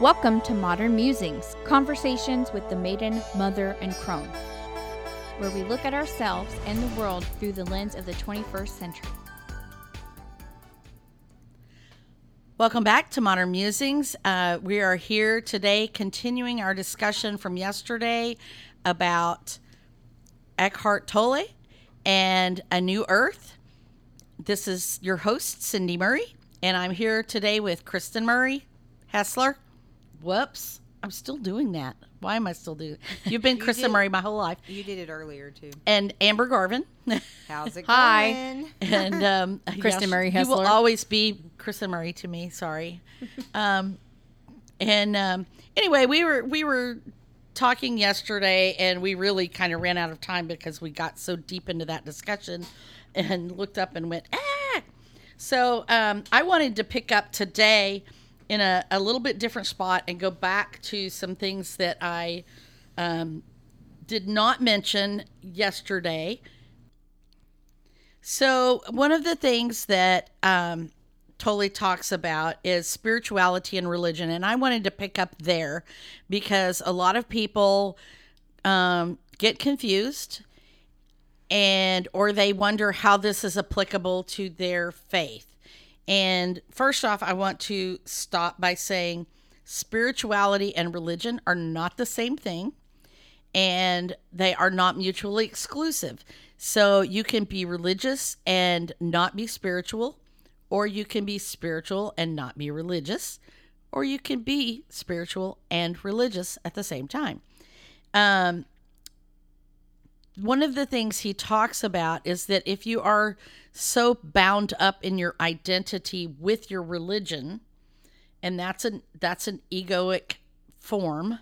Welcome to Modern Musings, conversations with the maiden, mother, and crone, where we look at ourselves and the world through the lens of the 21st century. Welcome back to Modern Musings. Uh, we are here today continuing our discussion from yesterday about Eckhart Tolle and A New Earth. This is your host, Cindy Murray, and I'm here today with Kristen Murray Hessler. Whoops, I'm still doing that. Why am I still doing it? You've been You Kristen did. Murray my whole life. You did it earlier too. And Amber Garvin. How's it Hi. going? and um, Kristen Murray You will always be Kristen Murray to me. Sorry. um, and um, anyway, we were we were talking yesterday, and we really kind of ran out of time because we got so deep into that discussion, and looked up and went ah. So um, I wanted to pick up today in a, a little bit different spot and go back to some things that I um, did not mention yesterday. So, one of the things that um, Tolle talks about is spirituality and religion. And I wanted to pick up there because a lot of people um, get confused and or they wonder how this is applicable to their faith. And first off, I want to stop by saying spirituality and religion are not the same thing and they are not mutually exclusive. So you can be religious and not be spiritual, or you can be spiritual and not be religious, or you can be spiritual and religious at the same time. Um, one of the things he talks about is that if you are so bound up in your identity with your religion, and that's an that's an egoic form.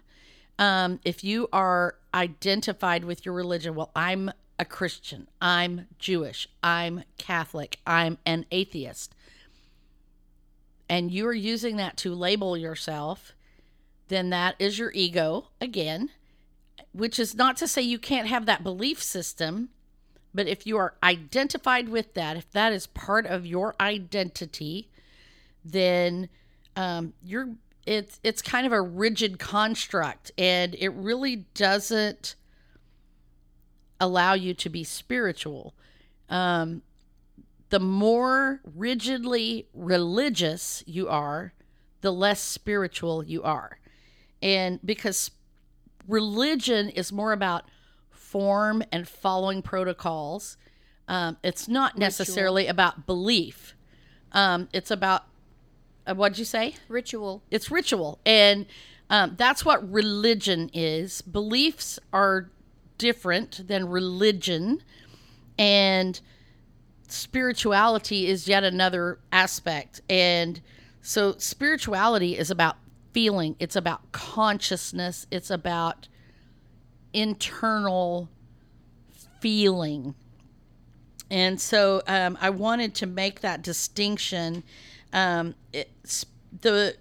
Um, if you are identified with your religion, well, I'm a Christian, I'm Jewish, I'm Catholic, I'm an atheist, and you are using that to label yourself, then that is your ego again, which is not to say you can't have that belief system. But if you are identified with that, if that is part of your identity, then um, you're it's it's kind of a rigid construct and it really doesn't allow you to be spiritual um, the more rigidly religious you are the less spiritual you are and because religion is more about form and following protocols. Um, it's not necessarily about belief. Um, it's about uh, what'd you say? Ritual. it's ritual. And um, that's what religion is. Beliefs are different than religion. And spirituality is yet another aspect. And so spirituality is about feeling it's about consciousness it's about internal feeling and so um, I wanted to make that distinction. Um, the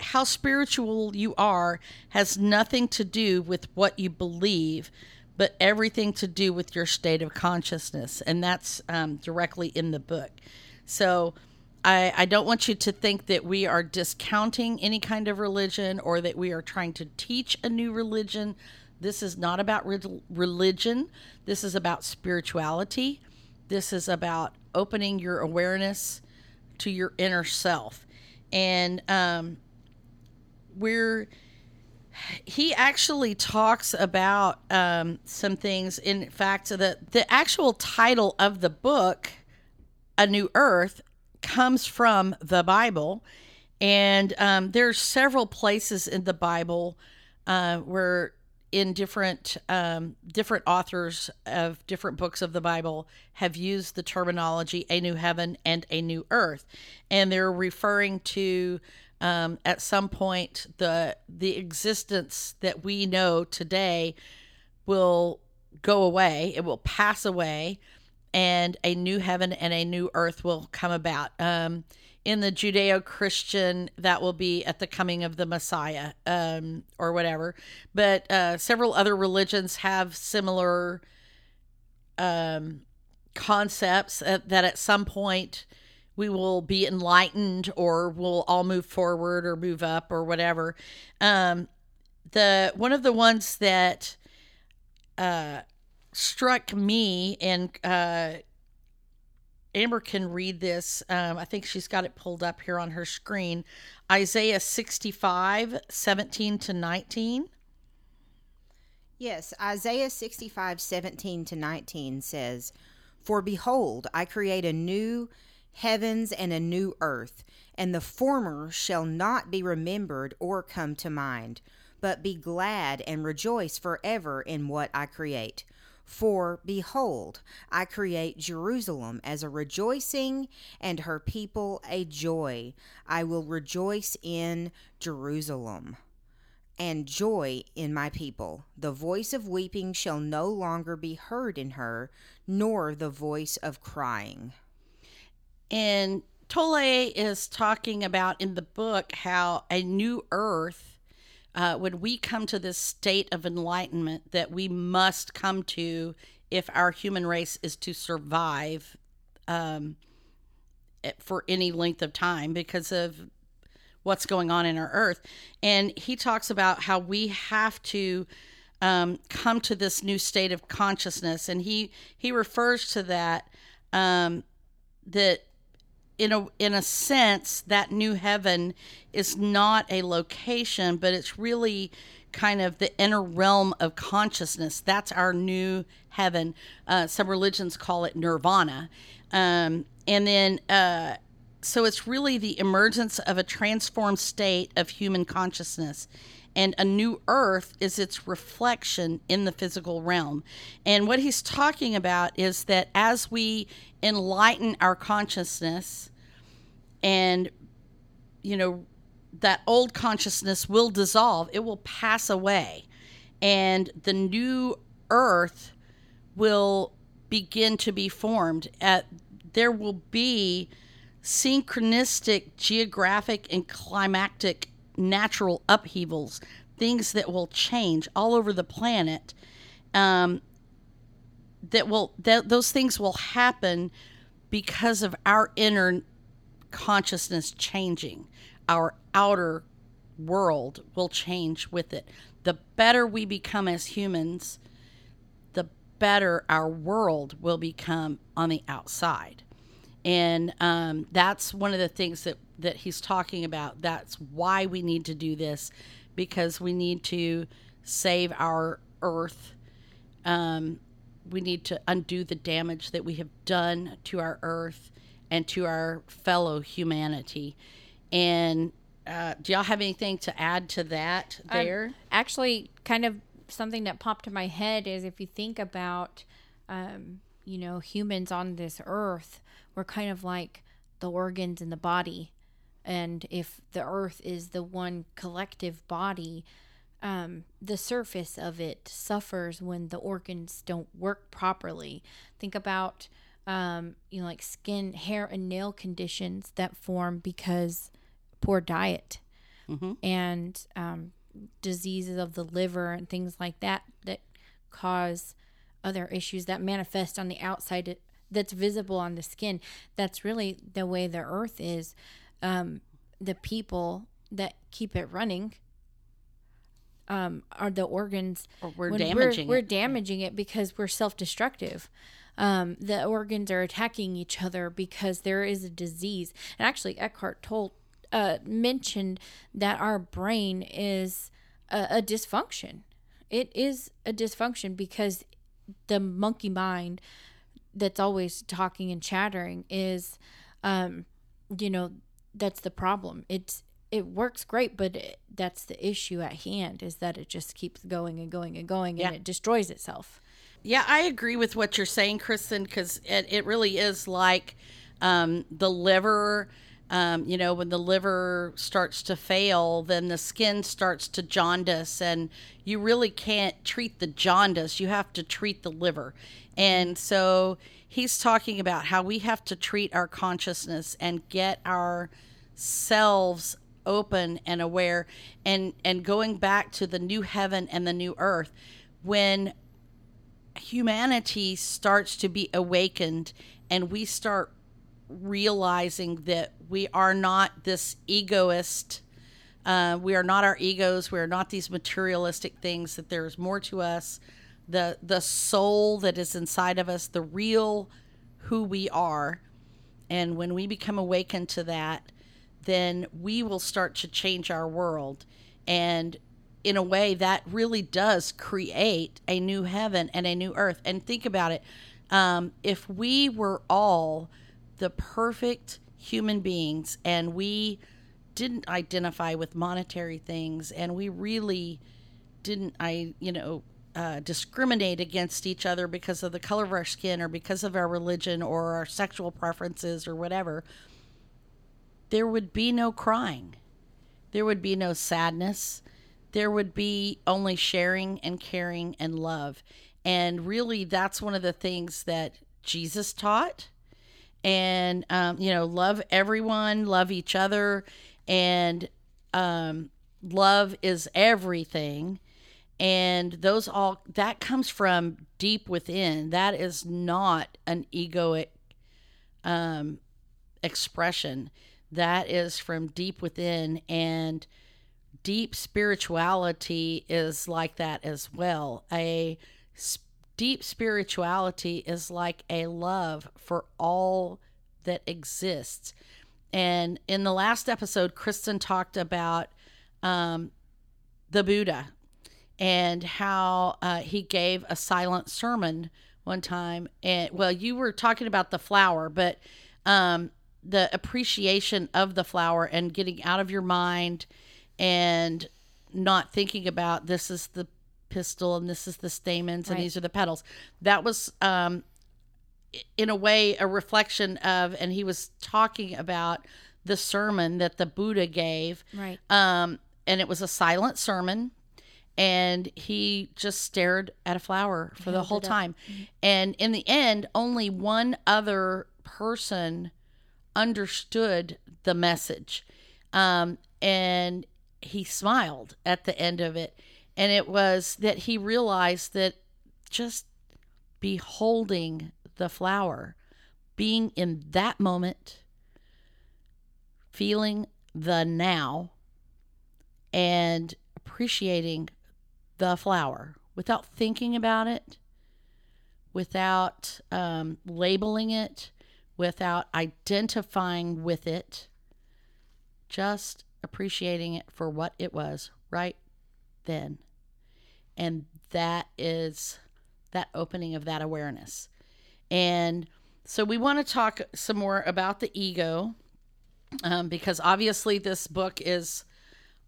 how spiritual you are has nothing to do with what you believe, but everything to do with your state of consciousness, and that's um, directly in the book. So. I, I don't want you to think that we are discounting any kind of religion or that we are trying to teach a new religion. This is not about re- religion. This is about spirituality. This is about opening your awareness to your inner self. And um, we're, he actually talks about um, some things. In fact, the, the actual title of the book, A New Earth, comes from the Bible. And um, there's several places in the Bible uh, where in different um, different authors of different books of the Bible have used the terminology "a new heaven" and "a new earth," and they're referring to um, at some point the the existence that we know today will go away. It will pass away, and a new heaven and a new earth will come about. Um, in the Judeo Christian, that will be at the coming of the Messiah um, or whatever. But uh, several other religions have similar um, concepts uh, that at some point we will be enlightened or we'll all move forward or move up or whatever. Um, the one of the ones that uh, struck me and uh, Amber can read this. Um, I think she's got it pulled up here on her screen. Isaiah 65, 17 to 19. Yes, Isaiah 65, 17 to 19 says, For behold, I create a new heavens and a new earth, and the former shall not be remembered or come to mind, but be glad and rejoice forever in what I create. For behold, I create Jerusalem as a rejoicing, and her people a joy. I will rejoice in Jerusalem and joy in my people. The voice of weeping shall no longer be heard in her, nor the voice of crying. And Tolle is talking about in the book how a new earth, uh, when we come to this state of enlightenment that we must come to if our human race is to survive um, for any length of time because of what's going on in our earth. And he talks about how we have to um, come to this new state of consciousness, and he he refers to that um, that in a in a sense that new heaven is not a location, but it's really kind of the inner realm of consciousness. That's our new heaven. Uh, some religions call it nirvana, um, and then. Uh, so it's really the emergence of a transformed state of human consciousness. And a new earth is its reflection in the physical realm. And what he's talking about is that as we enlighten our consciousness and, you know, that old consciousness will dissolve, it will pass away. And the new earth will begin to be formed. At, there will be synchronistic geographic and climatic natural upheavals, things that will change all over the planet. Um, that will that those things will happen because of our inner consciousness changing. Our outer world will change with it. The better we become as humans, the better our world will become on the outside and um, that's one of the things that that he's talking about that's why we need to do this because we need to save our earth. Um, we need to undo the damage that we have done to our earth and to our fellow humanity. And uh, do y'all have anything to add to that there? Um, actually, kind of something that popped in my head is if you think about, um, you know, humans on this earth, we're kind of like the organs in the body. And if the earth is the one collective body, um, the surface of it suffers when the organs don't work properly. Think about, um, you know, like skin, hair, and nail conditions that form because poor diet and um, diseases of the liver and things like that that cause other issues that manifest on the outside that's visible on the skin. That's really the way the earth is. Um, the people that keep it running um, are the organs. Or we're when damaging We're, it. damaging it because we're self-destructive. Um, the organs are attacking each other because there is a disease. And actually, Eckhart Tolle uh, mentioned that our brain is a, a dysfunction. It is a dysfunction because the monkey mind that's always talking and chattering is, um, you know, that's the problem. It's it works great, but it, that's the issue at hand is that it just keeps going and going and going, Yeah. and it destroys itself. Yeah, I agree with what you're saying, Kristen, because it, it really is like um, the liver. Um, you know, when the liver starts to fail, then the skin starts to jaundice, and you really can't treat the jaundice. You have to treat the liver. And so he's talking about how we have to treat our consciousness and get ourselves open and aware and and going back to the new heaven and the new earth when humanity starts to be awakened and we start realizing that we are not this egoist. Uh, we are not our egos. We are not these materialistic things. That there is more to us. The the soul that is inside of us, the real who we are, and when we become awakened to that, then we will start to change our world. And in a way, that really does create a new heaven and a new earth. And think about it um, if we were all the perfect human beings and we didn't identify with monetary things and we really didn't i you know uh, discriminate against each other because of the color of our skin or because of our religion or our sexual preferences or whatever there would be no crying. There would be no sadness. There would be only sharing and caring and love. And really that's one of the things that jesus taught. And um, you know love everyone love each other and um, love is everything. And those all that comes from deep within. That is not an egoic um, expression that is from deep within and deep spirituality is like that as well a deep spirituality is like a love for all that exists. And in the last episode, Kristen talked about um, the Buddha and how uh, he gave a silent sermon one time. And well, you were talking about the flower, but um, the appreciation of the flower and getting out of your mind and not thinking about this is the pistil and this is the stamens and Right. these are the petals. That was um in a way a reflection of and he was talking about the sermon that the Buddha gave. Right. Um and it was a silent sermon and he just stared at a flower for the whole time. And in the end only one other person understood the message. Um and he smiled at the end of it and it was that he realized that just beholding the flower, being in that moment, feeling the now, and appreciating the flower without thinking about it, without um, labeling it, without identifying with it, just appreciating it for what it was right then. And that is that opening of that awareness. And so we want to talk some more about the ego um, because obviously this book is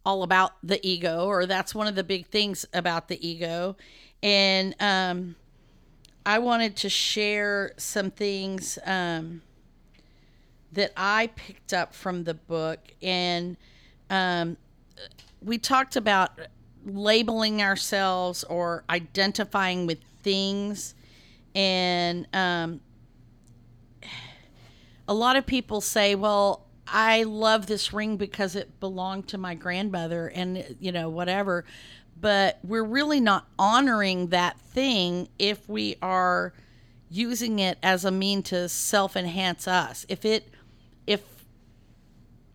all about the ego, or that's one of the big things about the ego. And um, I wanted to share some things um, that I picked up from the book. And um, we talked about labeling ourselves or identifying with things. And um, a lot of people say, well, I love this ring because it belonged to my grandmother and, you know, whatever. But we're really not honoring that thing if we are using it as a mean to self enhance us. If it, if,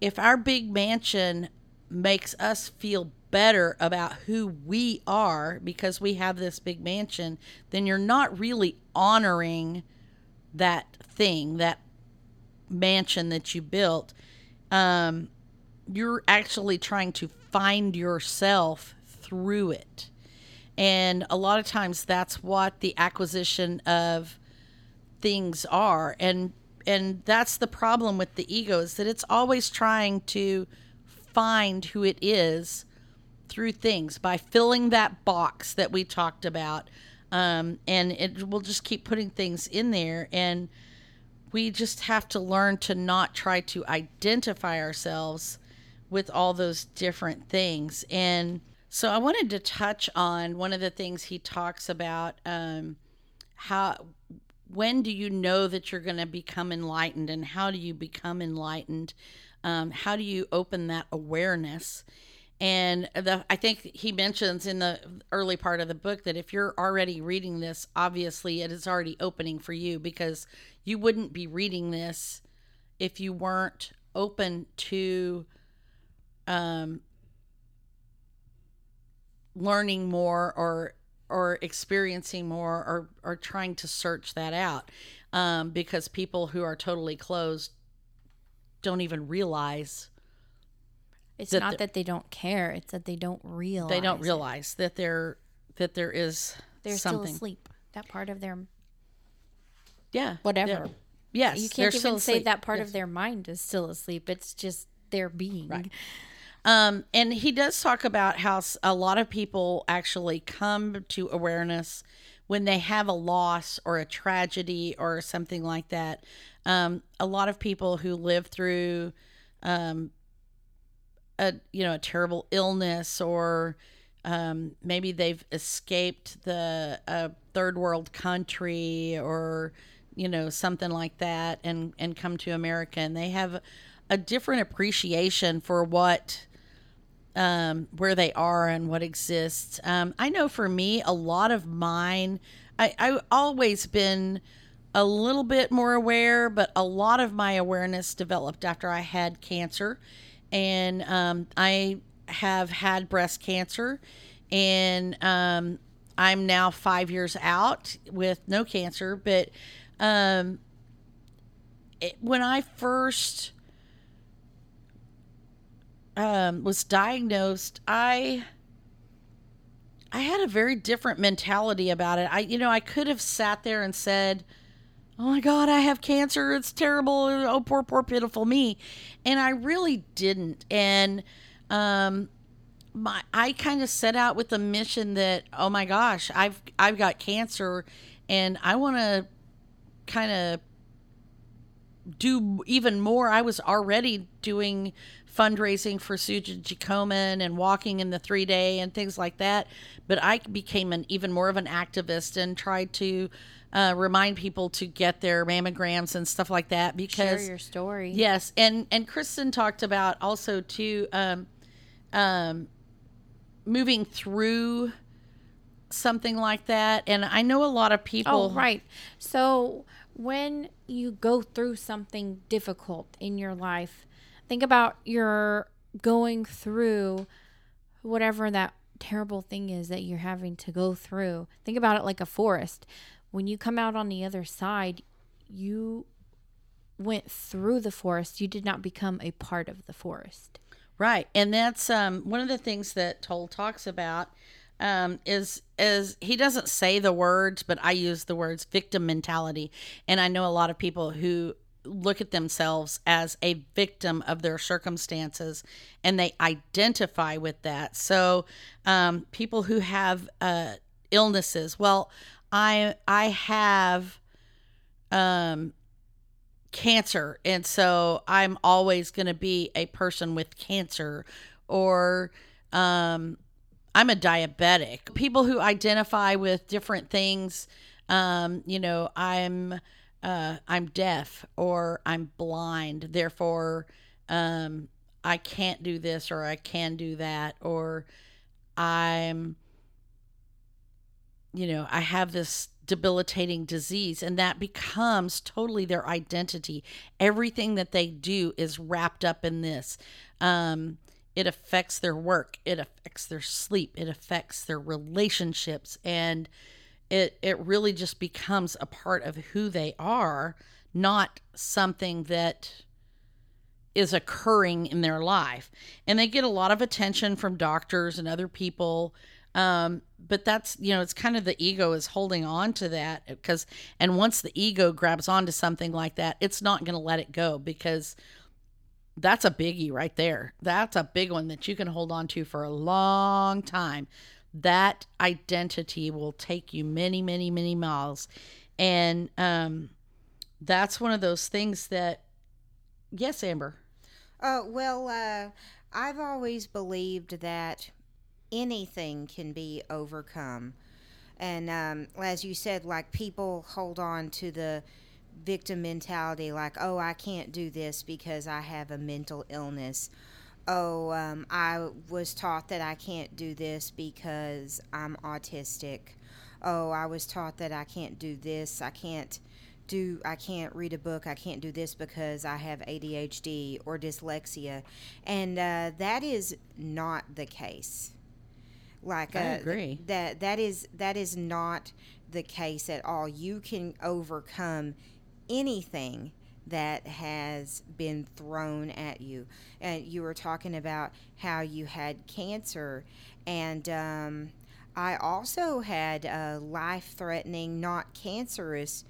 if our big mansion makes us feel better about who we are because we have this big mansion, then you're not really honoring that thing, that mansion that you built. Um, you're actually trying to find yourself through it. And a lot of times that's what the acquisition of things are. And and that's the problem with the ego is that it's always trying to find who it is through things by filling that box that we talked about. Um, and it will just keep putting things in there. And we just have to learn to not try to identify ourselves with all those different things. And so I wanted to touch on one of the things he talks about um, how when do you know that you're going to become enlightened and how do you become enlightened? Um, how do you open that awareness? And the i think he mentions in the early part of the book that if you're already reading this obviously it is already opening for you because you wouldn't be reading this if you weren't open to um, learning more or or experiencing more or or trying to search that out um, because people who are totally closed don't even realize It's that not that they don't care; it's that they don't realize. they don't realize that there that there is they're something still asleep. That part of their yeah whatever. yes you can't even say asleep. that part Yes. of their mind is still asleep. It's just their being. Right. Um, and he does talk about how a lot of people actually come to awareness when they have a loss or a tragedy or something like that. Um, a lot of people who live through um, a you know a terrible illness or um, maybe they've escaped the uh, third world country or you know something like that and and come to America and they have a different appreciation for what um, where they are and what exists. Um, I know for me, a lot of mine, I, I've always been a little bit more aware, but a lot of my awareness developed after I had cancer. And um, I have had breast cancer, and um, I'm now five years out with no cancer. But um, it, when I first um, was diagnosed, I I had a very different mentality about it. I you know I could have sat there and said, "Oh my God, I have cancer. It's terrible. Oh poor poor pitiful me," and I really didn't. And um, my I kind of set out with the mission that oh my gosh, I've I've got cancer, and I want to kind of do even more. I was already doing fundraising for Susan G. Komen and walking in the three day and things like that. But I became an even more of an activist and tried to uh, remind people to get their mammograms and stuff like that Share because your story. Yes, and and Kristen talked about also too, um, um, moving through something like that, and I know a lot of people. Oh, right. So when you go through something difficult in your life, think about your going through whatever that terrible thing is that you're having to go through. Think about it like a forest. When you come out on the other side, you went through the forest. You did not become a part of the forest. Right, and that's um, one of the things that Tolle talks about um, is is he doesn't say the words, but I use the words victim mentality, and I know a lot of people who look at themselves as a victim of their circumstances and they identify with that. So, um, people who have uh, illnesses, well, I I have um cancer and so i'm always going to be a person with cancer or um i'm a diabetic people who identify with different things um you know i'm uh i'm deaf or i'm blind therefore um i can't do this or i can do that or i'm you know, I have this debilitating disease, and that becomes totally their identity. Everything that they do is wrapped up in this. Um, it affects their work, it affects their sleep, it affects their relationships, and it it really just becomes a part of who they are, not something that is occurring in their life. And they get a lot of attention from doctors and other people. Um, but that's, you know, it's kind of the ego is holding on to that because, and once the ego grabs onto something like that, it's not going to let it go because that's a biggie right there. That's a big one that you can hold on to for a long time. That identity will take you many, many, many miles. And um, that's one of those things that, yes, Amber. Uh, well, uh, I've always believed that anything can be overcome. And um, as you said, like people hold on to the victim mentality, like, oh, I can't do this because I have a mental illness. Oh, um, I was taught that I can't do this because I'm autistic. Oh, I was taught that I can't do this. I can't do I can't read a book, I can't do this because I have ADHD or dyslexia, and uh, that is not the case. Like I uh, agree. that that is that is not the case at all. You can overcome anything that has been thrown at you. And you were talking about how you had cancer, and um, I also had life threatening, not cancerous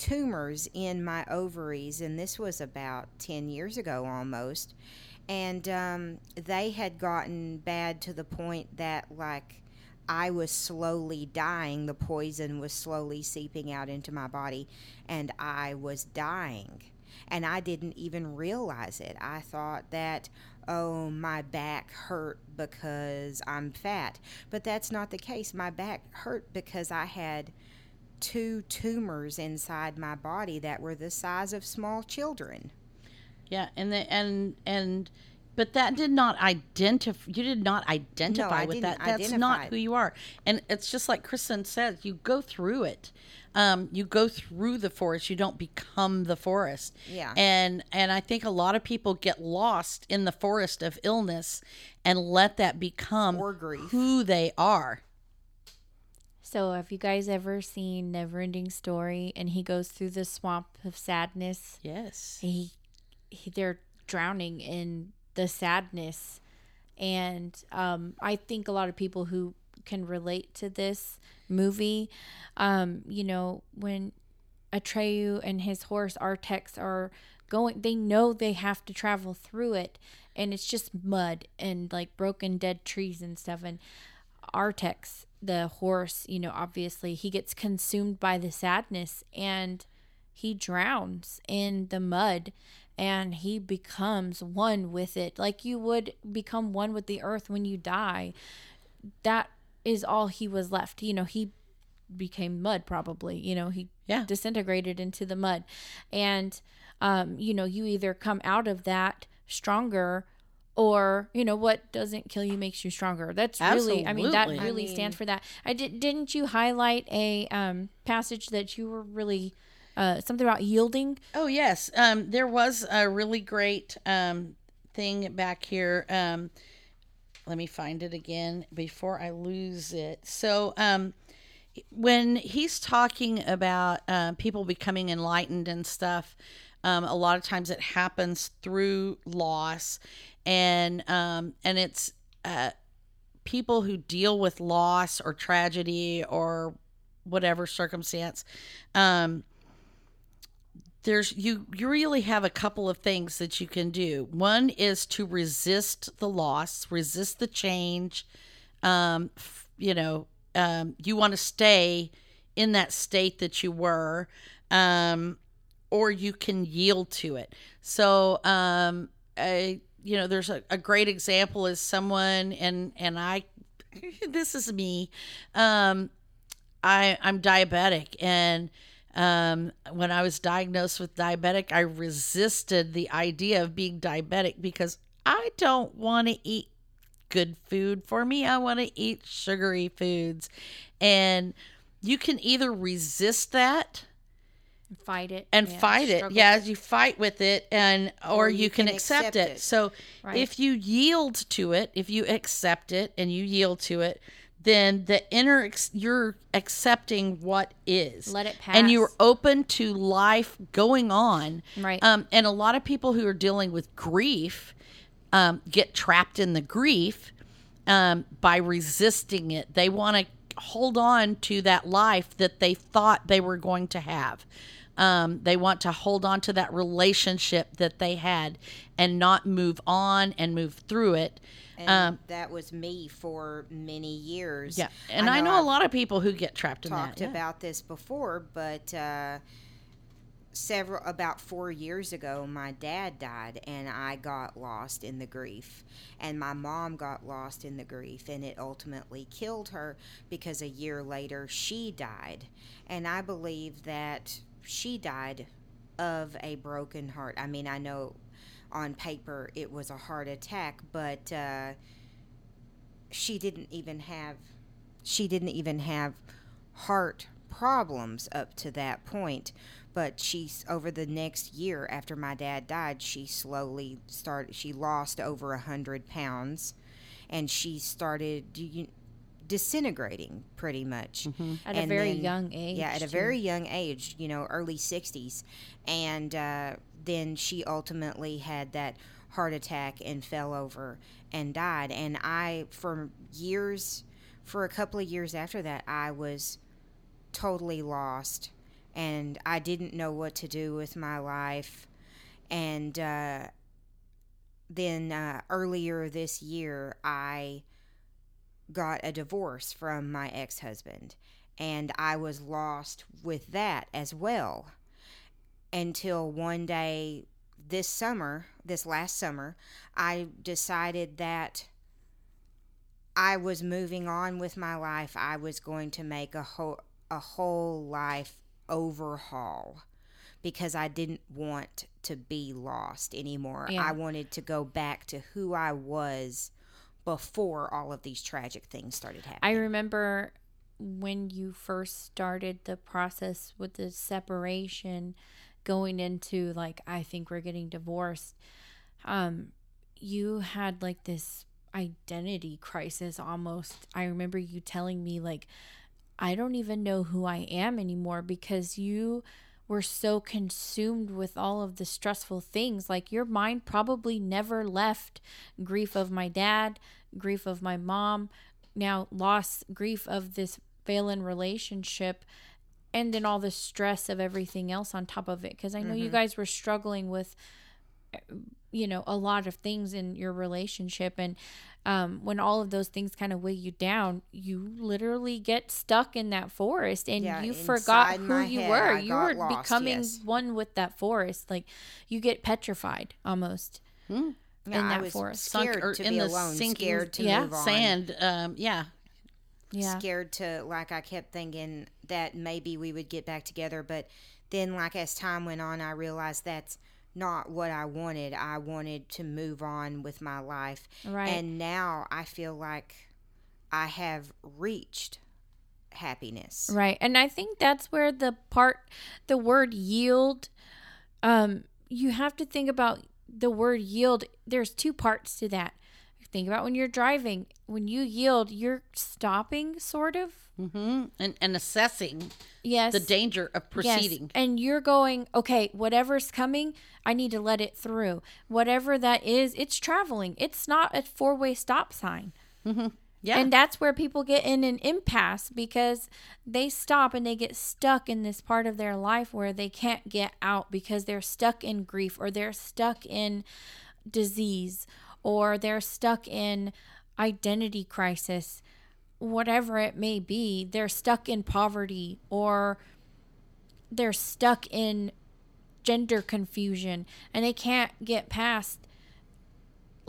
tumors in my ovaries, and this was about 10 years ago almost. And um, they had gotten bad to the point that, like, I was slowly dying. The poison was slowly seeping out into my body, and I was dying. And I didn't even realize it. I thought that, oh, my back hurt because I'm fat. But that's not the case. My back hurt because I had two tumors inside my body that were the size of small children. Yeah, and the, and and but that did not identify. You did not identify I with that. didn't That's not who you are. And it's just like Kristen said. You go through it. Um, you go through the forest. You don't become the forest. Yeah. And and I think a lot of people get lost in the forest of illness and let that become Or grief. who they are. So, have you guys ever seen Neverending Story and he goes through the swamp of sadness? Yes. He, he they're drowning in the sadness. And um, I think a lot of people who can relate to this movie, um, you know, when Atreyu and his horse Artax are going, they know they have to travel through it, and it's just mud and like broken dead trees and stuff. And Artax, the horse, you know, obviously he gets consumed by the sadness and he drowns in the mud and he becomes one with it. Like you would become one with the earth when you die. That is all he was left. You know he became mud probably. You know he Yeah. disintegrated into the mud. And um you know you either come out of that stronger or you know what doesn't kill you makes you stronger. That's really i mean that really I stands for that. I did didn't you highlight a um passage that you were really uh something about yielding Oh yes, um, there was a really great um, thing back here. Um, let me find it again before I lose it. So um, when he's talking about uh, people becoming enlightened and stuff, um, a lot of times it happens through loss, and um, and it's uh, people who deal with loss or tragedy or whatever circumstance. Um, there's you you really have a couple of things that you can do. One is to resist the loss resist the change. Um you know um you want to stay in that state that you were um or you can yield to it. So um I, you know there's a, a great example is someone and and i this is me um I I'm diabetic and um, when I was diagnosed with diabetic, I resisted the idea of being diabetic because I don't want to eat good food for me. I want to eat sugary foods. And you can either resist that fight it and yeah, fight it. Yeah, you fight with it and or, you, can, accept, it. it. So Right. if you yield to it, if you accept it and you yield to it, then the inner ex- you're accepting what is. Let it pass And you're open to life going on. Right. Um and a lot of people who are dealing with grief um get trapped in the grief um by resisting it. They want to hold on to that life that they thought they were going to have. Um, they want to hold on to that relationship that they had and not move on and move through it. And Um, that was me for many years. Yeah. And I know, a I've lot of people who get trapped in that. talked yeah. about this before, but uh, several about four years ago, my dad died, and I got lost in the grief, and my mom got lost in the grief, and it ultimately killed her because a year later she died, and I believe that she died of a broken heart. I mean, I know on paper it was a heart attack, but uh, she didn't even have she didn't even have heart problems up to that point but she's over the next year after my dad died, she slowly started. She lost over a hundred pounds, and she started you- disintegrating pretty much At a very then- young age. yeah, at a very young age, you know, early 60s. And uh, then she ultimately had that heart attack and fell over and died. And I, for years, for a couple of years after that, I was totally lost and I didn't know what to do with my life. And uh, then uh, earlier this year, I got a divorce from my ex husband, and I was lost with that as well until one day this summer, this last summer, I decided that I was moving on with my life. I was going to make a whole a whole life overhaul because I didn't want to be lost anymore. Yeah. I wanted to go back to who I was before all of these tragic things started happening. I remember when you first started the process with the separation, going into like, I think we're getting divorced. Um, you had like this identity crisis almost. I remember you telling me, like, I don't even know who I am anymore because you were so consumed with all of the stressful things. Like your mind probably never left grief of my dad, grief of my mom, now loss, grief of this failing relationship, and then all the stress of everything else on top of it. Because I know you guys were struggling with, you know, a lot of things in your relationship. And um, when all of those things kind of weigh you down, you literally get stuck in that forest and Yeah, you forgot who you head, were. I you were lost, becoming yes. one with that forest. Like you get petrified almost in Yeah, I that was forest. Scared or to in be the alone, sinking scared to Yeah. move on. Sand, um, yeah. Yeah. scared to like I kept thinking that maybe we would get back together, but then like as time went on, I realized that's not what I wanted. I wanted to move on with my life, Right. and now I feel like I have reached happiness. Right. And I think that's where the part the word yield um you have to think about the word yield. There's two parts to that. Think about when you're driving. When you yield, you're stopping sort of. Hmm And, and assessing Yes. the danger of Yes. proceeding. And you're going, okay, whatever's coming, I need to let it through. Whatever that is, it's traveling. It's not a four way stop sign. Yeah. And that's where people get in an impasse because they stop and they get stuck in this part of their life where they can't get out because they're stuck in grief or they're stuck in disease or they're stuck in identity crisis, whatever it may be. They're stuck in poverty or they're stuck in gender confusion and they can't get past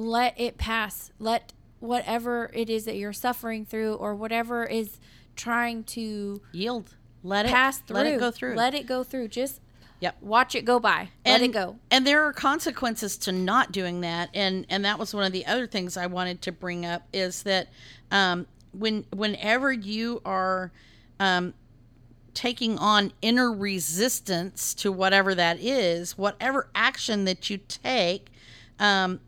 let it pass. Let whatever it is that you're suffering through or whatever is trying to Yield. Let it pass through. Let it go through. Let it go through. Just Yep. watch it go by. Let it go. And there are consequences to not doing that. And and that was one of the other things I wanted to bring up is that um, when whenever you are um, taking on inner resistance to whatever that is, whatever action that you take, um,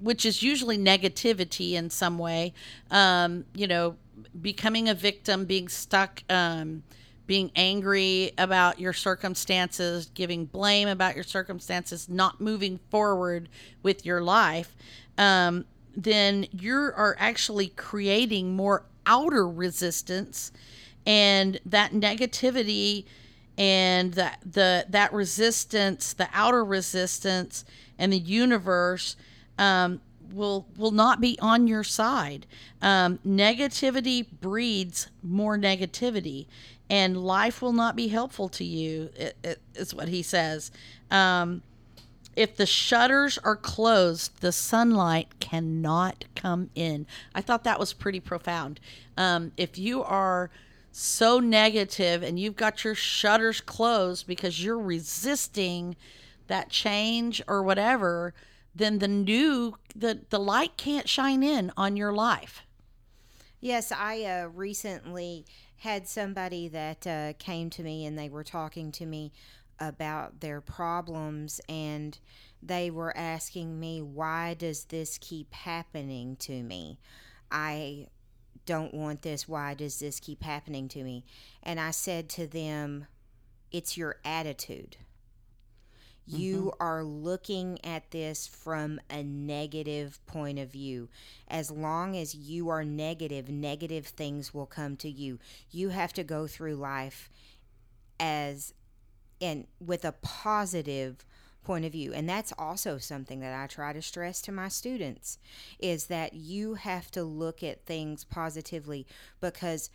which is usually negativity in some way, um, you know, becoming a victim, being stuck, um, being angry about your circumstances, giving blame about your circumstances, not moving forward with your life, um, then you are actually creating more outer resistance and that negativity and that the that resistance the outer resistance and the universe um, will will not be on your side. Um, negativity breeds more negativity and life will not be helpful to you i- i- is what he says. Um, if the shutters are closed, the sunlight cannot come in. I thought that was pretty profound. Um, if you are so negative and you've got your shutters closed because you're resisting that change or whatever, then the new the the light can't shine in on your life. Yes, I uh, recently had somebody that uh, came to me and they were talking to me about their problems and they were asking me why does this keep happening to me? I don't want this. Why does this keep happening to me? And i said to them it's your attitude. You mm-hmm. are looking at this from a negative point of view. As long as you are negative, negative things will come to you. You have to go through life as and with a positive point of view. And that's also something that I try to stress to my students is that you have to look at things positively because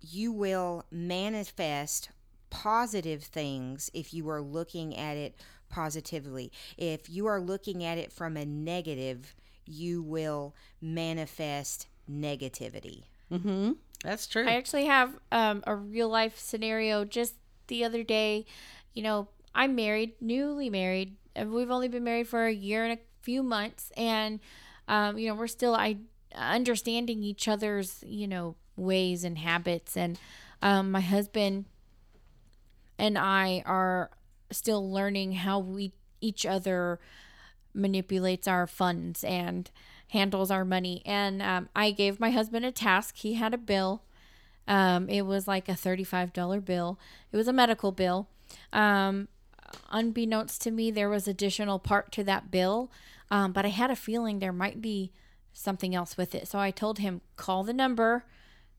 you will manifest positive things if you are looking at it positively. If you are looking at it from a negative, you will manifest negativity. Mm-hmm. That's true. I actually have um, a real life scenario just the other day. You know, I'm married, newly married, and we've only been married for a year and a few months, and um, you know, we're still I understanding each other's you know ways and habits, and um, my husband and I are still learning how we each other manipulates our funds and handles our money. And um, I gave my husband a task. He had a bill. Um, it was like a $35 bill. It was a medical bill. Um, unbeknownst to me, there was additional part to that bill, um, but I had a feeling there might be something else with it. So I told him, call the number,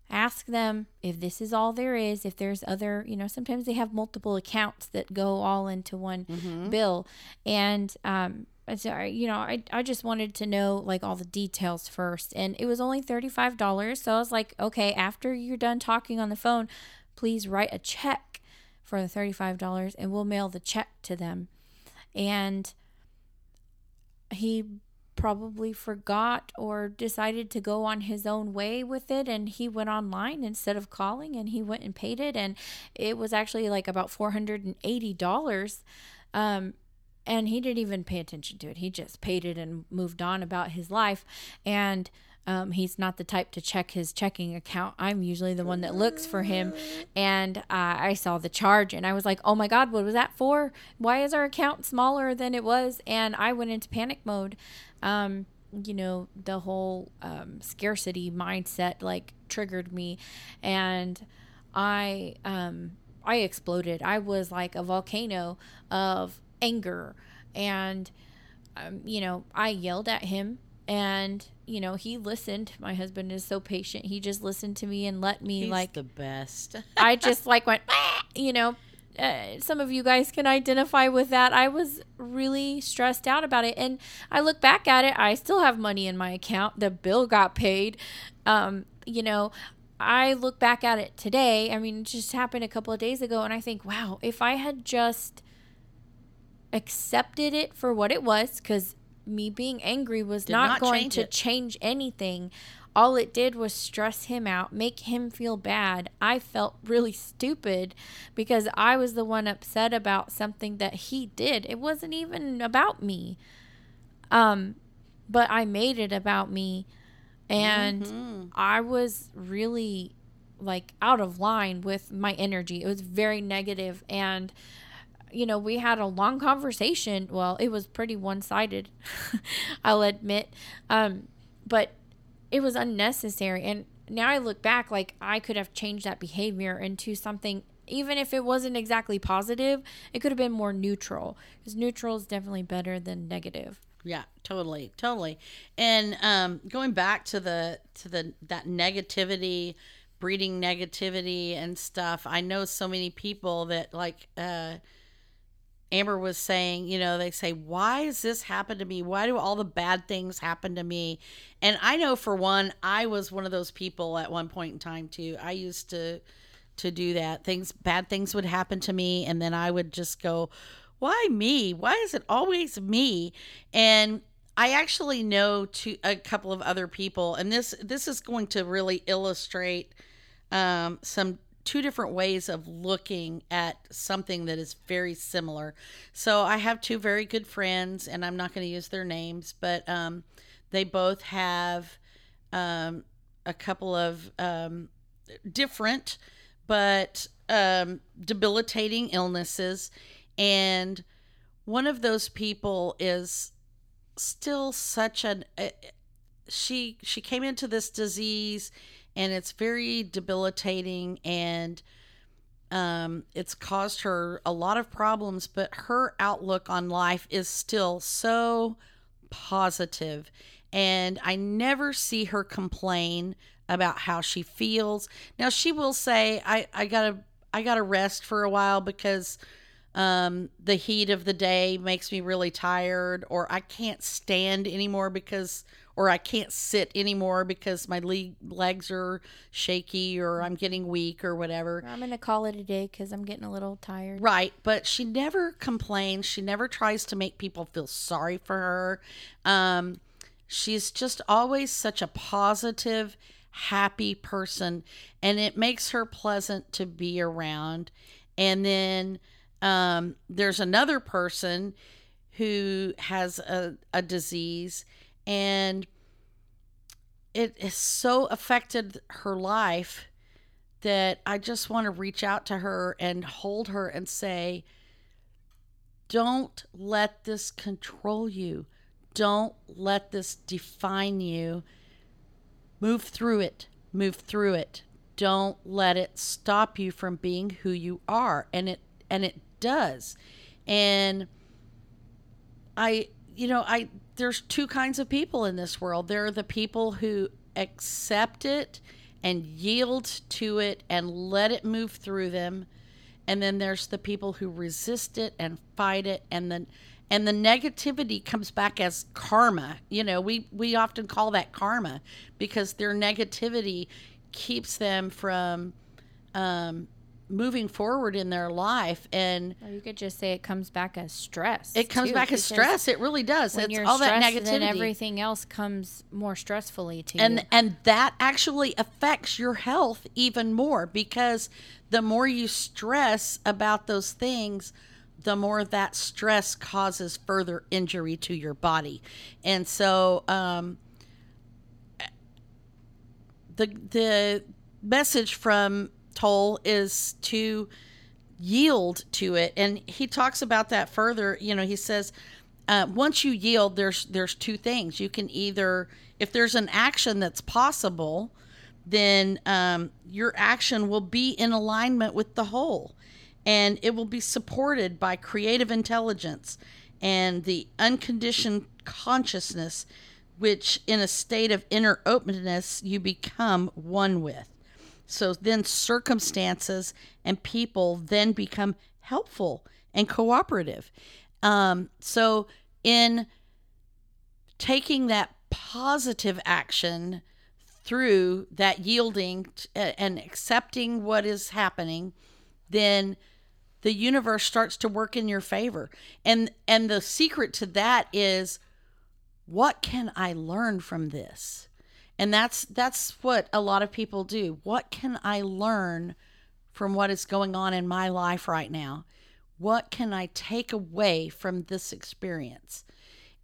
ask them if this is all there is, if there's other, you know, sometimes they have multiple accounts that go all into one bill. And, um, I- you know, I, I just wanted to know like all the details first. And it was only $35. So I was like, okay, after you're done talking on the phone, please write a check for the $35 and we'll mail the check to them. And he probably forgot or decided to go on his own way with it and he went online instead of calling and he went and paid it and it was actually like about $480 um and he didn't even pay attention to it he just paid it and moved on about his life and um, he's not the type to check his checking account. I'm usually the one that looks for him. And uh, I saw the charge and I was like, oh my God, what was that for? Why is our account smaller than it was? And I went into panic mode. Um, you know, the whole um, scarcity mindset like triggered me. And I, um, I exploded. I was like a volcano of anger. And, um, you know, I yelled at him and you know he listened. My husband is so patient. He just listened to me and let me He's like the best. i just like went "Ah," you know. Uh, some of you guys can identify with that. I was really stressed out about it. And i look back at it i still have money in my account. The bill got paid. Um you know i look back at it today. I mean it just happened a couple of days ago and i think wow if i had just accepted it for what it was because me being angry was not, not going change to it. change anything. All it did was stress him out, make him feel bad. I felt really stupid because I was the one upset about something that he did. It wasn't even about me. Um but I made it about me and Mm-hmm. I was really like out of line with my energy. It was very negative and you know, we had a long conversation. Well, it was pretty one-sided, I'll admit. Um, but it was unnecessary and now I look back like I could have changed that behavior into something even if it wasn't exactly positive, it could have been more neutral. Cuz neutral is definitely better than negative. Yeah, totally, totally. And um, going back to the to the that negativity, breeding negativity and stuff. I know so many people that like uh, Amber was saying. You know, they say, "Why does this happen to me? Why do all the bad things happen to me?" And I know for one, I was one of those people at one point in time too. I used to to do that. Things bad things would happen to me, and then I would just go why me? Why is it always me? And I actually know to a couple of other people, and this this is going to really illustrate um, some two different ways of looking at something that is very similar. So I have two very good friends, and I'm not going to use their names, but um, they both have um, a couple of um, different but um, debilitating illnesses, and one of those people is still such an. Uh, she she came into this disease, and it's very debilitating, and um, it's caused her a lot of problems. But her outlook on life is still so positive, and I never see her complain about how she feels. Now she will say, "I I gotta I gotta rest for a while because." um, the heat of the day makes me really tired, or I can't stand anymore because, or I can't sit anymore because my le- legs are shaky, or I'm getting weak, or whatever. I'm gonna call it a day because I'm getting a little tired. Right, but she never complains. She never tries to make people feel sorry for her. Um, she's just always such a positive, happy person, and it makes her pleasant to be around. And then um, there's another person who has a, a disease and it has so affected her life that I just want to reach out to her and hold her and say, Don't let this control you. Don't let this define you. Move through it. Move through it. Don't let it stop you from being who you are. And it and it does. And I, you know, I, there's two kinds of people in this world. There are the people who accept it and yield to it and let it move through them. And then there's the people who resist it and fight it and then and the negativity comes back as karma. You know, we we often call that karma because their negativity keeps them from um, moving forward in their life and or you could just say it comes back as stress it comes too, back as stress. It really does. it's you're all that negativity then everything else comes more stressfully to and you. and that actually affects your health even more because the more you stress about those things the more that stress causes further injury to your body. And so um the the message from Tolle is to yield to it. And he talks about that further. You know he says uh, once you yield there's there's two things. You can either if there's an action that's possible then um, your action will be in alignment with the whole. And it will be supported by creative intelligence and the unconditioned consciousness which in a state of inner openness you become one with so then circumstances and people then become helpful and cooperative. Um, so in taking that positive action through that yielding t- and accepting what is happening, then the universe starts to work in your favor. And and the secret to that is what can I learn from this? And that's that's what a lot of people do. What can I learn from what is going on in my life right now? What can I take away from this experience?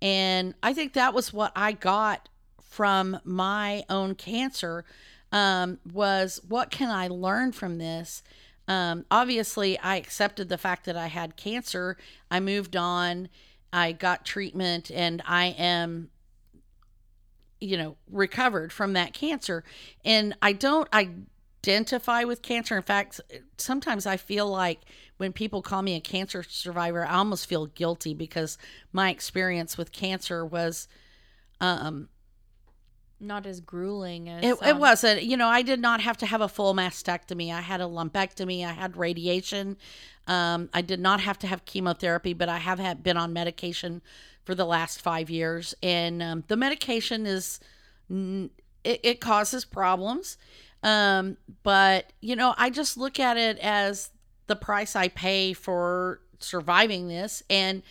And I think that was what I got from my own cancer um, was what can I learn from this? Um, obviously, I accepted the fact that I had cancer. I moved on. I got treatment, and I am you know, recovered from that cancer. And I don't identify with cancer. In fact, sometimes I feel like when people call me a cancer survivor, I almost feel guilty because my experience with cancer was um not as grueling as it, um, it wasn't you know i did not have to have a full mastectomy i had a lumpectomy i had radiation um, i did not have to have chemotherapy but i have had been on medication for the last five years, and um, the medication is it, it causes problems. Um, but you know, I just look at it as the price I pay for surviving this, and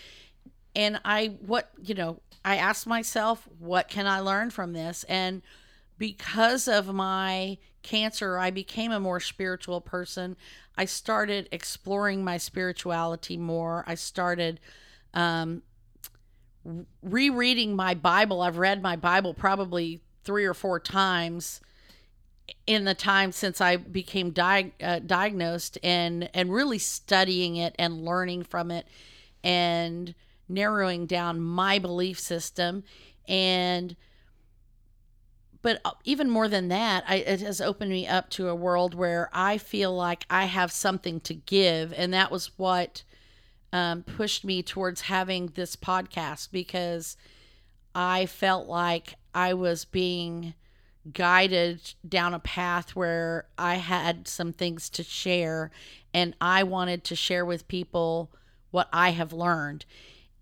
and I what you know I asked myself, what can I learn from this? And because of my cancer, I became a more spiritual person. I started exploring my spirituality more. I started um, rereading my Bible. I've read my Bible probably three or four times in the time since I became di- uh, diagnosed and and really studying it and learning from it and narrowing down my belief system and but uh, even more than that I, it has opened me up to a world where i feel like i have something to give and that was what um, pushed me towards having this podcast because i felt like i was being guided down a path where i had some things to share and i wanted to share with people what i have learned.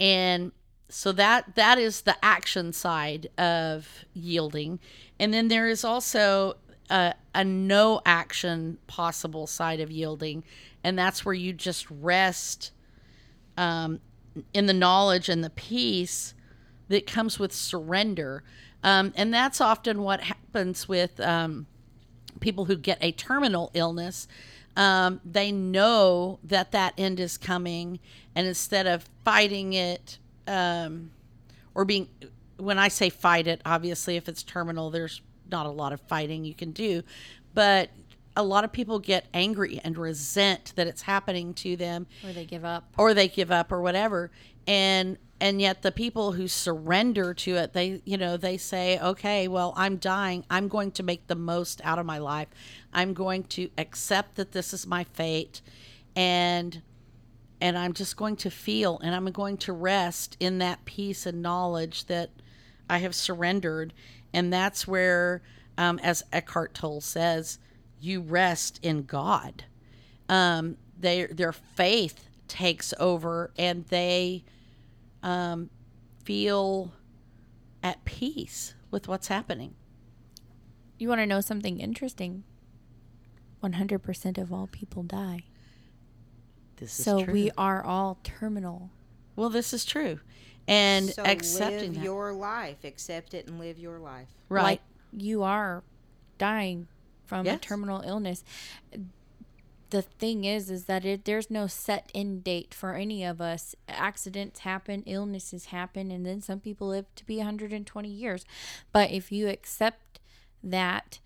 And so that that is the action side of yielding. And then there is also a, a no action possible side of yielding. And that's where you just rest um, in the knowledge and the peace that comes with surrender. Um, and that's often what happens with um, people who get a terminal illness. Um, they know that that end is coming and instead of fighting it um, or being when i say fight it obviously if it's terminal there's not a lot of fighting you can do. But a lot of people get angry and resent that it's happening to them. Or they give up. or they give up or whatever. And and yet the people who surrender to it they you know they say okay well i'm dying. I'm going to make the most out of my life. I'm going to accept that this is my fate and and i'm just going to feel and i'm going to rest in that peace and knowledge that i have surrendered. And that's where um, as eckhart tolle says you rest in god um, they, their faith takes over and they um, feel at peace with what's happening. You want to know something interesting? 100% of all people die. This is So true. we are all terminal. well, this is true, and so accepting live that. your life, accept it, and live your life. right, Like you are dying from a terminal illness. The thing is, is that it, there's no set end date for any of us. Accidents happen, illnesses happen, and then some people live to be 120 years. But if you accept that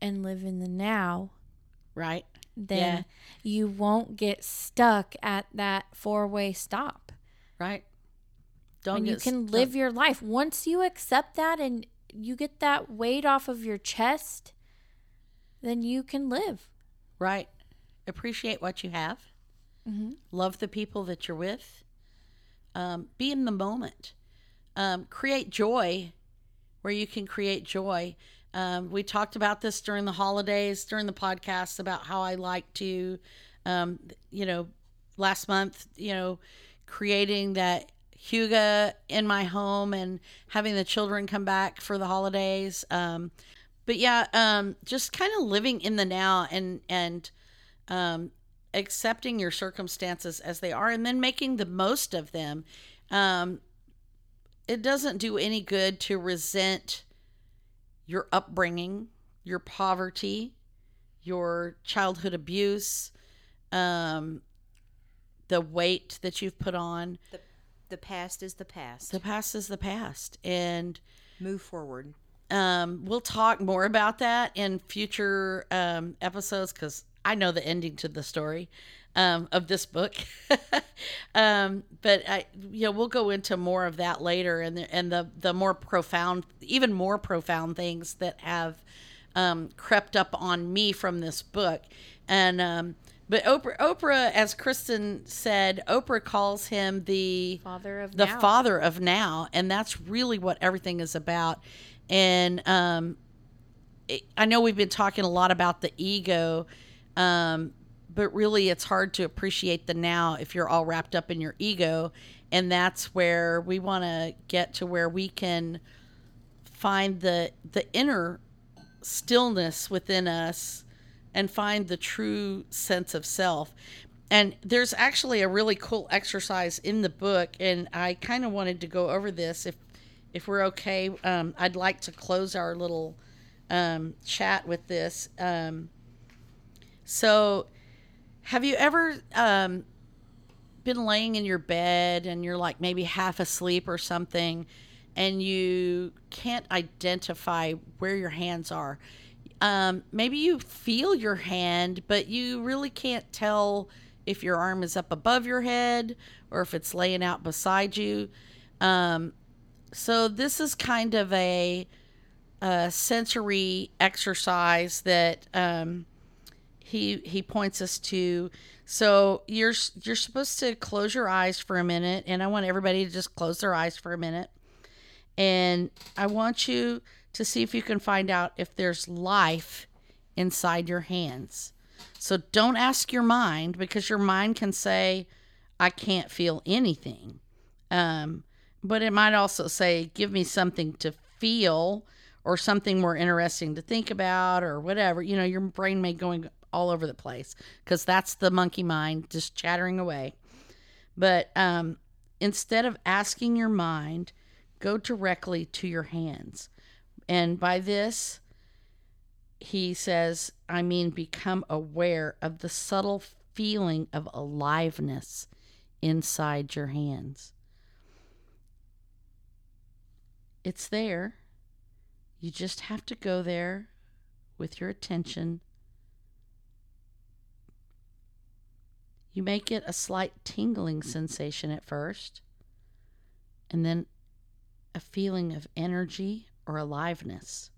and live in the now, right, then Yeah. you won't get stuck at that four way stop. right. Don't and you can st- live your life. Once you accept that and you get that weight off of your chest, then you can live. right. Appreciate what you have. Mm-hmm. Love the people that you're with. Um, be in the moment. Um, create joy where you can create joy. Um, we talked about this during the holidays, during the podcast, about how I like to, um, you know, last month, you know, creating that hygge in my home and having the children come back for the holidays. Um, but yeah, um, just kind of living in the now and and um, accepting your circumstances as they are, and then making the most of them. Um, it doesn't do any good to resent your upbringing, your poverty, your childhood abuse, um, the weight that you've put on. The, the past is the past. The past is the past, and Move forward. Um, we'll talk more about that in future um, episodes because I know the ending to the story um, of this book. um, but I, you know, we'll go into more of that later, and the, and the the more profound, even more profound things that have um, crept up on me from this book, and. Um, but Oprah, Oprah, as Kristen said, Oprah calls him the Father of the now. father of now and that's really what everything is about and um it, i know we've been talking a lot about the ego um but really it's hard to appreciate the now if you're all wrapped up in your ego and that's where we want to get to where we can find the the inner stillness within us and find the true sense of self. And there's actually a really cool exercise in the book, and I kind of wanted to go over this. If if we're okay, um, I'd like to close our little um, chat with this. Um, so, have you ever um, been laying in your bed and you're like maybe half asleep or something, and you can't identify where your hands are? um, maybe you feel your hand, but you really can't tell if your arm is up above your head or if it's laying out beside you. Um, so this is kind of a, a sensory exercise that um, he he points us to. So you're you're supposed to close your eyes for a minute, and I want everybody to just close their eyes for a minute, and I want you to see if you can find out if there's life inside your hands. So don't ask your mind because your mind can say, I can't feel anything. Um, but it might also say, give me something to feel or something more interesting to think about or whatever. You know, your brain may going all over the place because that's the monkey mind just chattering away. But um, instead of asking your mind, go directly to your hands. And by this, he says, I mean, become aware of the subtle feeling of aliveness inside your hands. It's there. You just have to go there with your attention. You may get a slight tingling sensation at first, and then a feeling of energy or aliveness.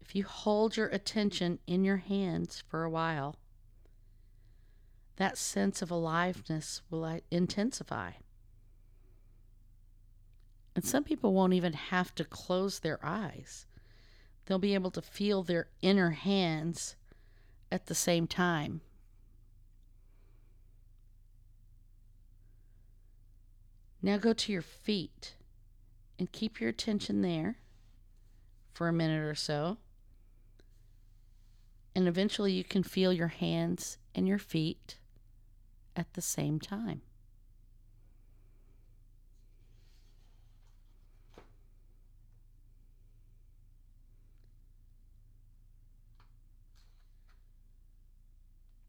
If you hold your attention in your hands for a while, that sense of aliveness will intensify. And some people won't even have to close their eyes. They'll be able to feel their inner hands at the same time. Now go to your feet and keep your attention there for a minute or so. And eventually you can feel your hands and your feet at the same time.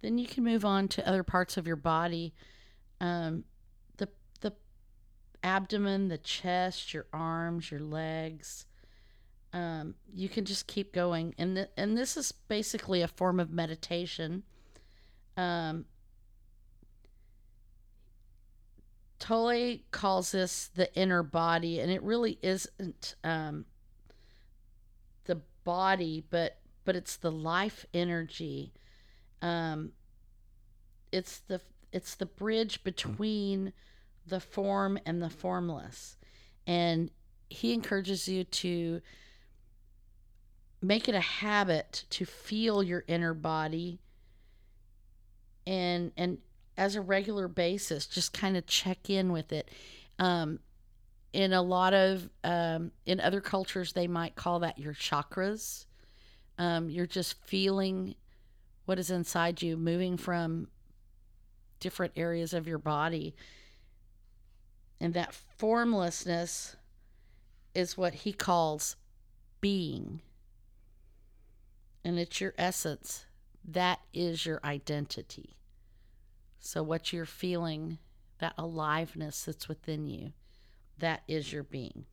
Then you can move on to other parts of your body. Um, abdomen, the chest, your arms, your legs. Um, you can just keep going, and th- and this is basically a form of meditation. Um, Tolle calls this the inner body, and it really isn't um, the body, but but it's the life energy. Um, it's the it's the bridge between the form and the formless. And he encourages you to make it a habit to feel your inner body and and as a regular basis just kind of check in with it um, in a lot of um, in other cultures they might call that your chakras um, you're just feeling what is inside you moving from different areas of your body and that formlessness is what he calls being. And it's your essence. That is your identity. So, what you're feeling, that aliveness that's within you, that is your being.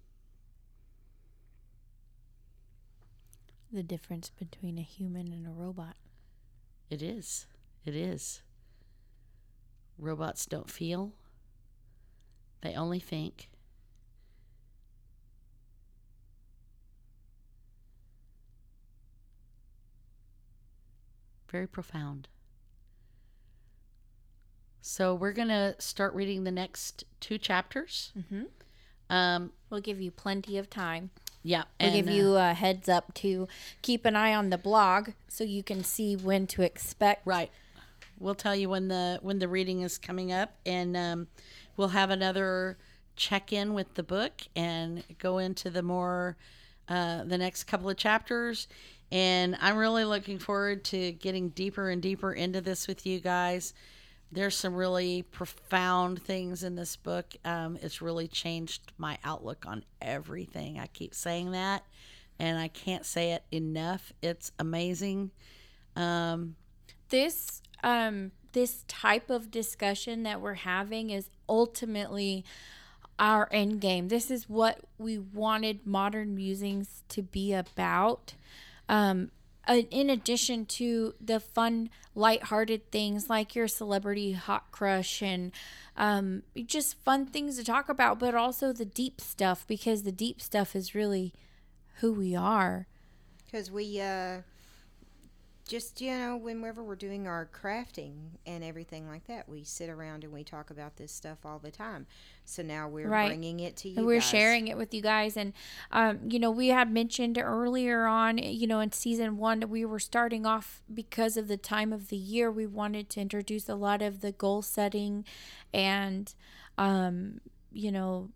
The difference between a human and a robot. It is. It is. Robots don't feel, they only think. Very profound. So we're going to start reading the next two chapters. Mm-hmm. Um, we'll give you plenty of time. Yeah. We'll and, give you uh, a heads up to keep an eye on the blog so you can see when to expect. Right. We'll tell you when the when the reading is coming up, and um, we'll have another check in with the book and go into the more uh, the next couple of chapters. And I'm really looking forward to getting deeper and deeper into this with you guys. There's some really profound things in this book. Um, it's really changed my outlook on everything. I keep saying that, and I can't say it enough. It's amazing. Um, this um, this type of discussion that we're having is ultimately our end game. This is what we wanted modern musings to be about. Um, uh, in addition to the fun, lighthearted things like your celebrity hot crush and um, just fun things to talk about, but also the deep stuff because the deep stuff is really who we are. Because we, uh, just you know whenever we're doing our crafting and everything like that we sit around and we talk about this stuff all the time so now we're right. bringing it to you and we're guys. sharing it with you guys and um, you know we had mentioned earlier on you know in season one we were starting off because of the time of the year we wanted to introduce a lot of the goal setting and um, you know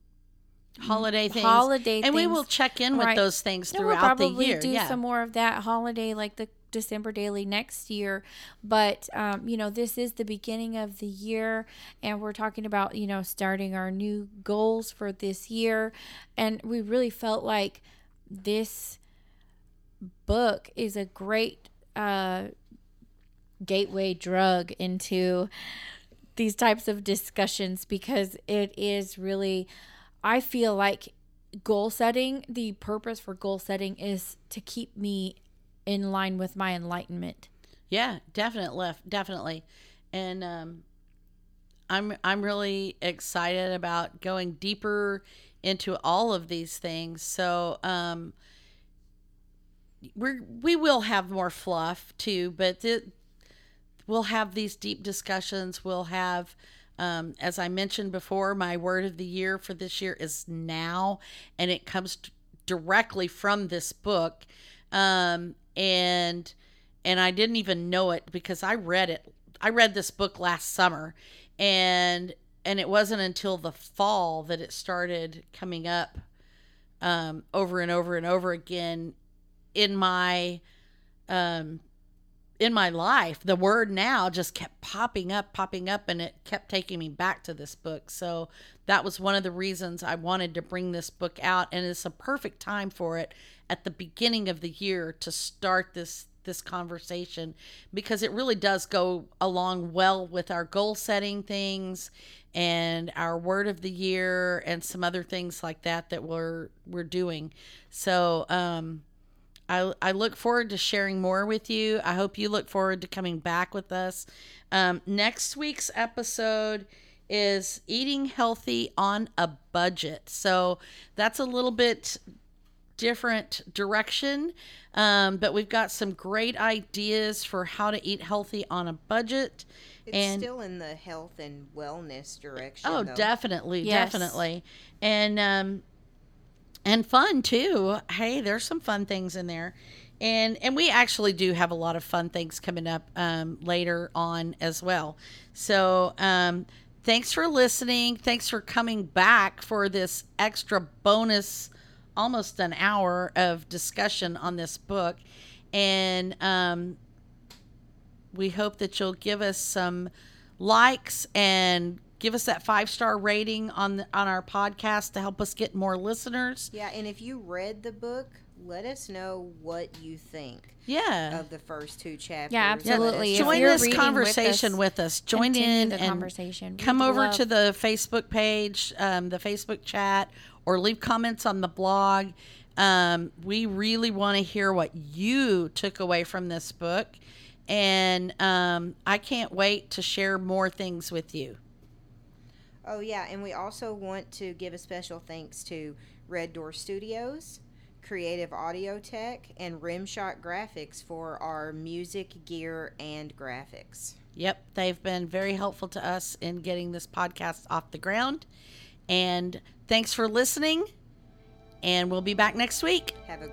holiday things holiday and things. we will check in with right. those things throughout we'll the year do yeah. some more of that holiday like the December daily next year. But, um, you know, this is the beginning of the year, and we're talking about, you know, starting our new goals for this year. And we really felt like this book is a great uh, gateway drug into these types of discussions because it is really, I feel like goal setting, the purpose for goal setting is to keep me in line with my enlightenment. Yeah, definitely, definitely, and um, I'm I'm really excited about going deeper into all of these things. So um, we're we will have more fluff too, but th- we'll have these deep discussions. We'll have. Um, as I mentioned before, my word of the year for this year is now, and it comes t- directly from this book. Um, and and I didn't even know it because I read it. I read this book last summer and and it wasn't until the fall that it started coming up um, over and over and over again in my um, in my life. The word now just kept popping up, popping up, and it kept taking me back to this book. So that was one of the reasons I wanted to bring this book out, and it's a perfect time for it at the beginning of the year to start this this conversation because it really does go along well with our goal setting things and our word of the year and some other things like that that we're we're doing. So um I, I look forward to sharing more with you. I hope you look forward to coming back with us. Um, next week's episode is eating healthy on a budget. So that's a little bit different direction. Um, but we've got some great ideas for how to eat healthy on a budget. It's and, still in the health and wellness direction. Oh, though. definitely, yes. definitely, and um, and fun too. Hey, there's some fun things in there, and and we actually do have a lot of fun things coming up um, later on as well. So um, thanks for listening. Thanks for coming back for this extra bonus almost an hour of discussion on this book. And um, we hope that you'll give us some likes and give us that five star rating on the, on our podcast to help us get more listeners. Yeah, and if you read the book, let us know what you think. Yeah. Of the first two chapters. Yeah, absolutely. Join this conversation with us. With us. Join in and conversation. come We'd over love. to the Facebook page, um, the Facebook chat, or leave comments on the blog. Um, we really want to hear what you took away from this book. And um, I can't wait to share more things with you. Oh, yeah. And we also want to give a special thanks to Red Door Studios, Creative Audio Tech, and Rimshot Graphics for our music, gear, and graphics. Yep. They've been very helpful to us in getting this podcast off the ground. And thanks for listening. And we'll be back next week. Have a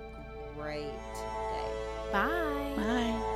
great day. Bye. Bye.